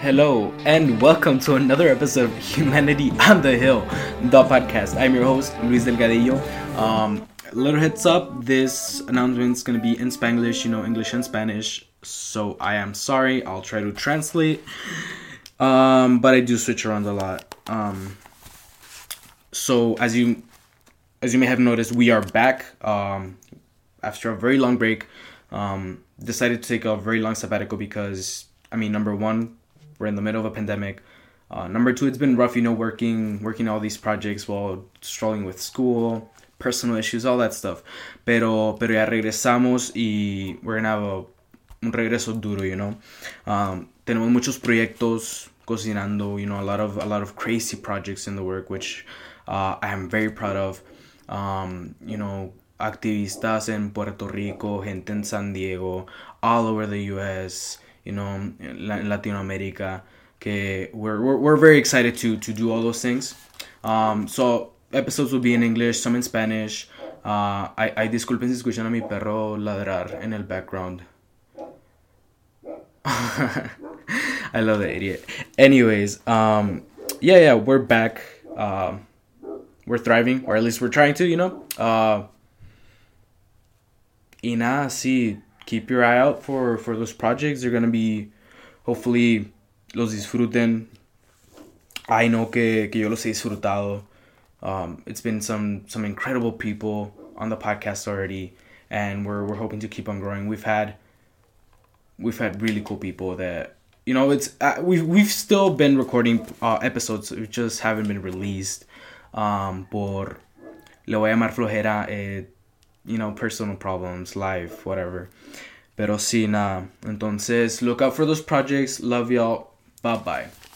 Hello, and welcome to another episode of Humanity on the Hill, the podcast. I'm your host, Luis Delgadillo. Um, little heads up this announcement is going to be in Spanglish, you know, English and Spanish. So I am sorry, I'll try to translate. Um, but I do switch around a lot. Um, so as you as you may have noticed, we are back um, after a very long break. Um, decided to take a very long sabbatical because I mean, number one, we're in the middle of a pandemic. Uh, number two, it's been rough, you know, working working all these projects while struggling with school, personal issues, all that stuff. Pero pero ya regresamos y we're gonna have a, un regreso duro, you know. Um, tenemos muchos proyectos cocinando, you know, a lot of a lot of crazy projects in the work, which uh, I am very proud of. Um, you know, activistas en Puerto Rico, gente en San Diego, all over the U.S., you know, in Latin America. Que we're, we're, we're very excited to to do all those things. Um, so episodes will be in English, some in Spanish. Uh, I, I disculpen si escuchan a mi perro ladrar en el background. I love that idiot. Anyways, um, yeah, yeah, we're back. Um, we're thriving, or at least we're trying to, you know. Uh, y nada, sí, keep your eye out for for those projects. They're gonna be, hopefully, los disfruten. I know que, que yo los he disfrutado. Um, it's been some some incredible people on the podcast already, and we're we're hoping to keep on growing. We've had we've had really cool people that you know it's uh, we've we've still been recording uh, episodes, which just haven't been released. Um, por le voy a llamar flojera, eh, you know, personal problems, life, whatever. Pero sí, nada. Entonces, look out for those projects. Love y'all. Bye bye.